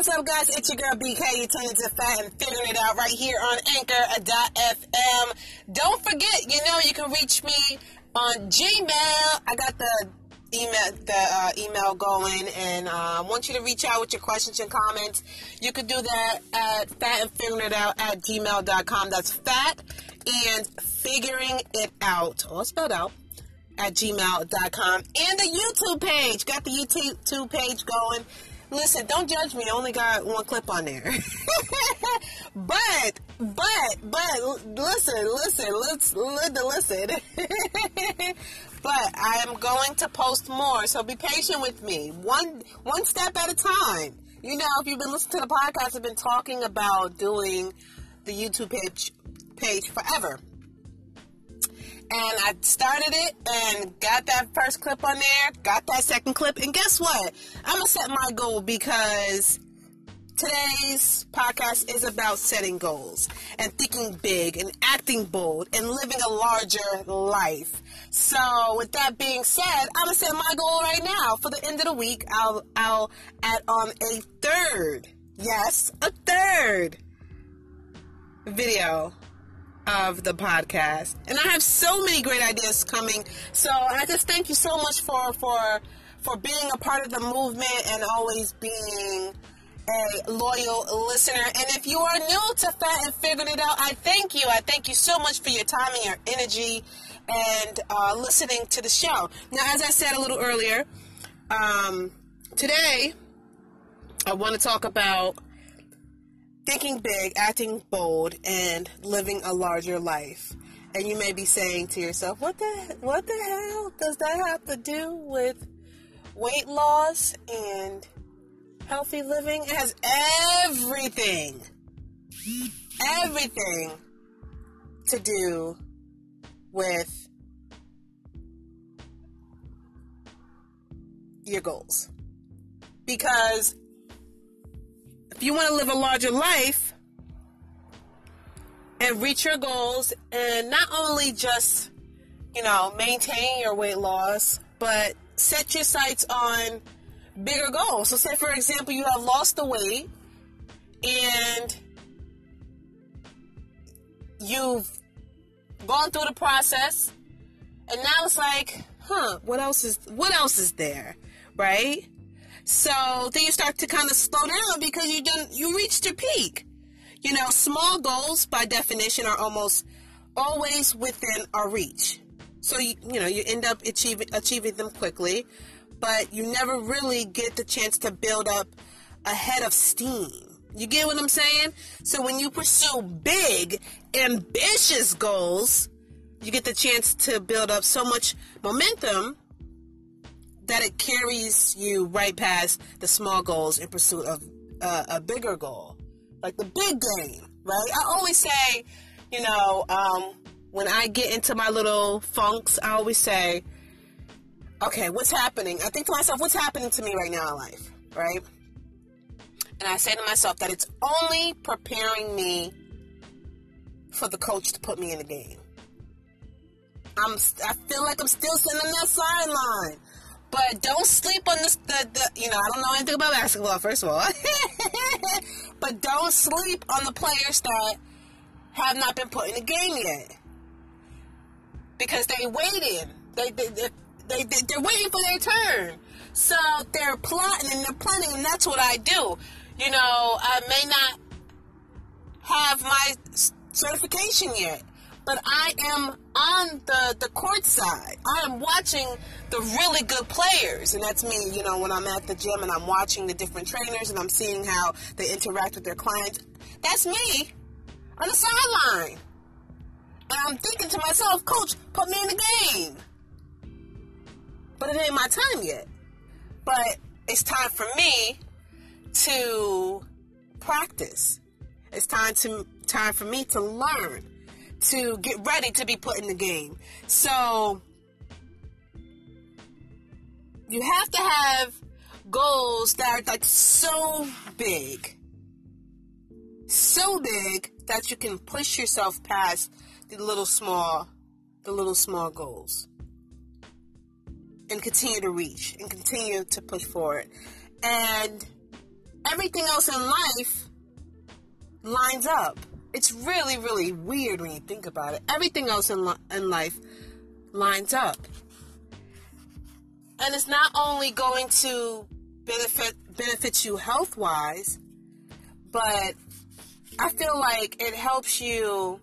what's up, guys? It's your girl BK. You're tuning to Fat and Figuring It Out right here on Anchor.fm. Don't forget, you know, you can reach me on Gmail. I got the email the uh, email going and uh, want you to reach out with your questions and comments you could do that at fat and figuring it out at gmail.com that's fat and figuring it out all spelled out at gmail.com and the youtube page got the youtube page going listen don't judge me I only got one clip on there but but but listen listen let's listen but I am going to post more. So be patient with me. One one step at a time. You know, if you've been listening to the podcast, I've been talking about doing the YouTube page page forever. And I started it and got that first clip on there, got that second clip, and guess what? I'm gonna set my goal because Today's podcast is about setting goals and thinking big and acting bold and living a larger life. So, with that being said, I'm gonna set my goal right now. For the end of the week, I'll I'll add on a third, yes, a third video of the podcast. And I have so many great ideas coming. So I just thank you so much for for for being a part of the movement and always being a loyal listener. And if you are new to Fat and Figuring It Out, I thank you. I thank you so much for your time and your energy and uh, listening to the show. Now, as I said a little earlier, um, today I want to talk about thinking big, acting bold, and living a larger life. And you may be saying to yourself, "What the what the hell does that have to do with weight loss and healthy living. It has everything, everything to do with your goals. Because if you want to live a larger life and reach your goals, and not only just, you know, maintain your weight loss, but set your sights on bigger goals. So, say for example, you have lost the weight and you've gone through the process, and now it's like, huh, what else is what else is there, right? So then you start to kind of slow down because you done you reached your peak. You know, small goals by definition are almost always within our reach. So you you know you end up achieving achieving them quickly but you never really get the chance to build up a head of steam. You get what I'm saying? So when you pursue big, ambitious goals, you get the chance to build up so much momentum that it carries you right past the small goals in pursuit of uh, a bigger goal, like the big game, right? I always say, you know, um, when I get into my little funks, I always say, okay, what's happening? I think to myself, what's happening to me right now in life, right? And I say to myself that it's only preparing me for the coach to put me in the game. I'm, I feel like I'm still sitting on that sideline. But don't sleep on this, the, the, you know, I don't know anything about basketball, first of all. but don't sleep on the players that have not been put in the game yet. Because they waited. They, they, they they, they they're waiting for their turn. So they're plotting and they're planning, and that's what I do. You know, I may not have my certification yet, but I am on the, the court side. I am watching the really good players, and that's me, you know, when I'm at the gym and I'm watching the different trainers and I'm seeing how they interact with their clients. That's me on the sideline. And I'm thinking to myself, Coach, put me in the game but it ain't my time yet. But it's time for me to practice. It's time to time for me to learn, to get ready to be put in the game. So you have to have goals that are like so big, so big that you can push yourself past the little small, the little small goals and continue to reach and continue to push forward. And everything else in life lines up. It's really, really weird when you think about it. Everything else in, li- in life lines up. And it's not only going to benefit benefit you health wise, but I feel like it helps you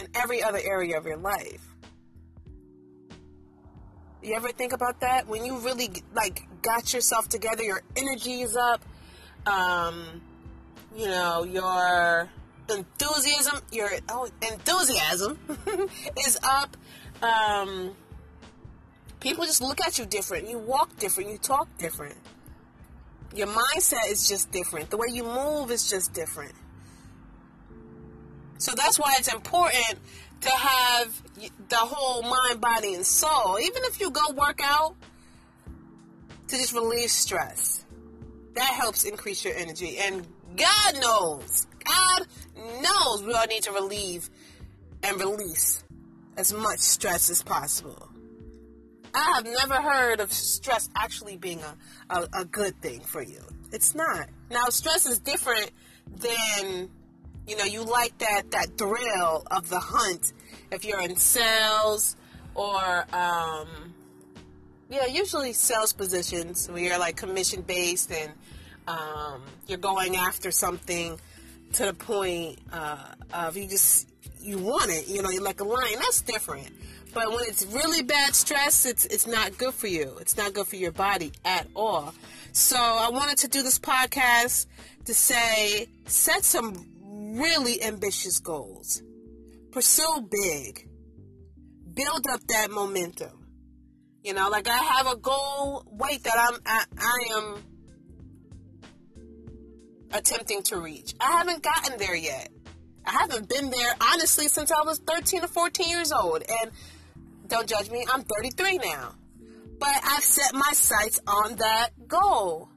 in every other area of your life. You ever think about that? When you really like got yourself together, your energy is up, um, you know, your enthusiasm, your oh, enthusiasm is up. Um, people just look at you different. You walk different. You talk different. Your mindset is just different. The way you move is just different. So that's why it's important to have the whole mind, body, and soul. Even if you go work out to just relieve stress, that helps increase your energy. And God knows, God knows we all need to relieve and release as much stress as possible. I have never heard of stress actually being a, a, a good thing for you. It's not. Now, stress is different than you know, you like that that thrill of the hunt. If you're in sales or um, yeah, usually sales positions where you're like commission based and um, you're going after something to the point uh, of you just you want it. You know, you're like a lion. That's different. But when it's really bad stress, it's it's not good for you. It's not good for your body at all. So I wanted to do this podcast to say set some really ambitious goals. Pursue big. Build up that momentum. You know, like I have a goal weight that I'm I, I am attempting to reach. I haven't gotten there yet. I haven't been there honestly since I was 13 or 14 years old. And don't judge me, I'm 33 now. But I've set my sights on that goal.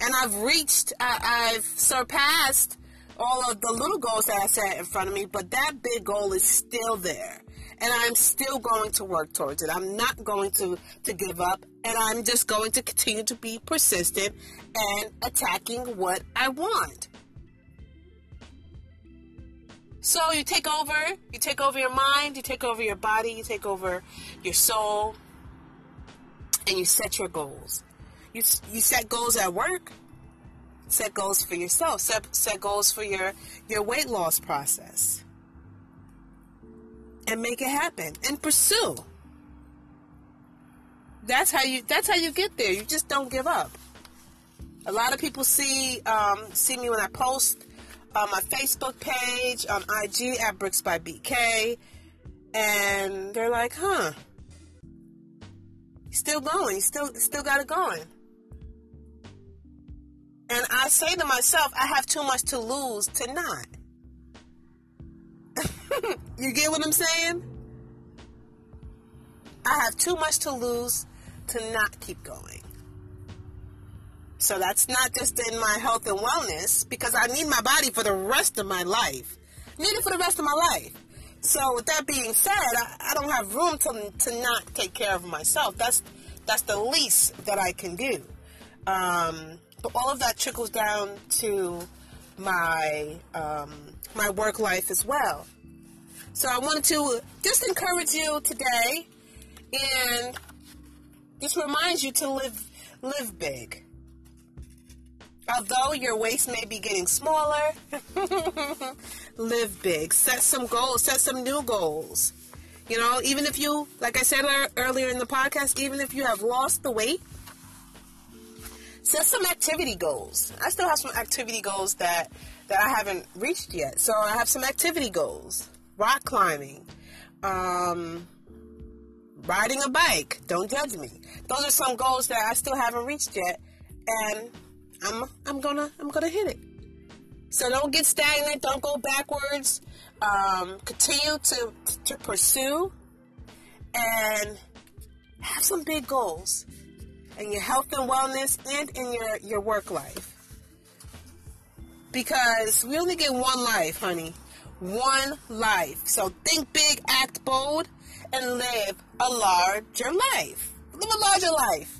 And I've reached, I, I've surpassed all of the little goals that I set in front of me, but that big goal is still there. And I'm still going to work towards it. I'm not going to, to give up. And I'm just going to continue to be persistent and attacking what I want. So you take over, you take over your mind, you take over your body, you take over your soul, and you set your goals. You, you set goals at work, set goals for yourself set, set goals for your your weight loss process and make it happen and pursue that's how you that's how you get there you just don't give up a lot of people see um, see me when i post on my facebook page on ig at bricks by bk and they're like huh still going you still still got it going and I say to myself, I have too much to lose to not. you get what I'm saying? I have too much to lose to not keep going. So that's not just in my health and wellness because I need my body for the rest of my life. Need it for the rest of my life. So with that being said, I, I don't have room to, to not take care of myself. That's that's the least that I can do. Um, but all of that trickles down to my um, my work life as well. So I wanted to just encourage you today and just reminds you to live live big. Although your waist may be getting smaller, live big. Set some goals, set some new goals. You know, even if you, like I said earlier in the podcast, even if you have lost the weight, set some activity goals. I still have some activity goals that that I haven't reached yet. So I have some activity goals: rock climbing, um, riding a bike. Don't judge me. Those are some goals that I still haven't reached yet, and I'm I'm gonna I'm gonna hit it. So don't get stagnant. Don't go backwards. Um, continue to to pursue and have some big goals in your health and wellness and in your, your work life. Because we only get one life, honey. One life. So think big, act bold, and live a larger life. Live a larger life.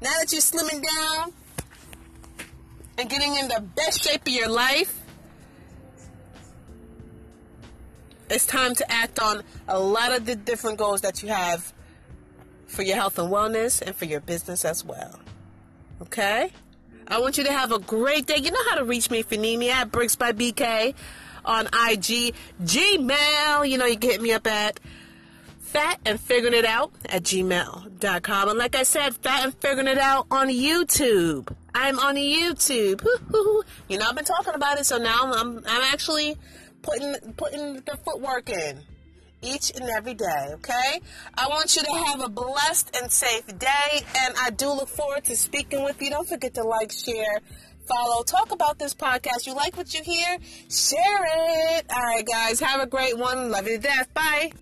Now that you're slimming down and getting in the best shape of your life, it's time to act on a lot of the different goals that you have for your health and wellness and for your business as well. Okay? I want you to have a great day. You know how to reach me if you need me at Bricks by BK on IG, Gmail. You know, you can hit me up at fat and figuring it out at gmail.com. And like I said, fat and figuring it out on YouTube. I'm on YouTube. You know, I've been talking about it, so now I'm, I'm actually putting, putting the footwork in each and every day, okay? I want you to have a blessed and safe day, and I do look forward to speaking with you. Don't forget to like, share, follow, talk about this podcast. You like what you hear? Share it. All right, guys, have a great one. Love you to death. Bye.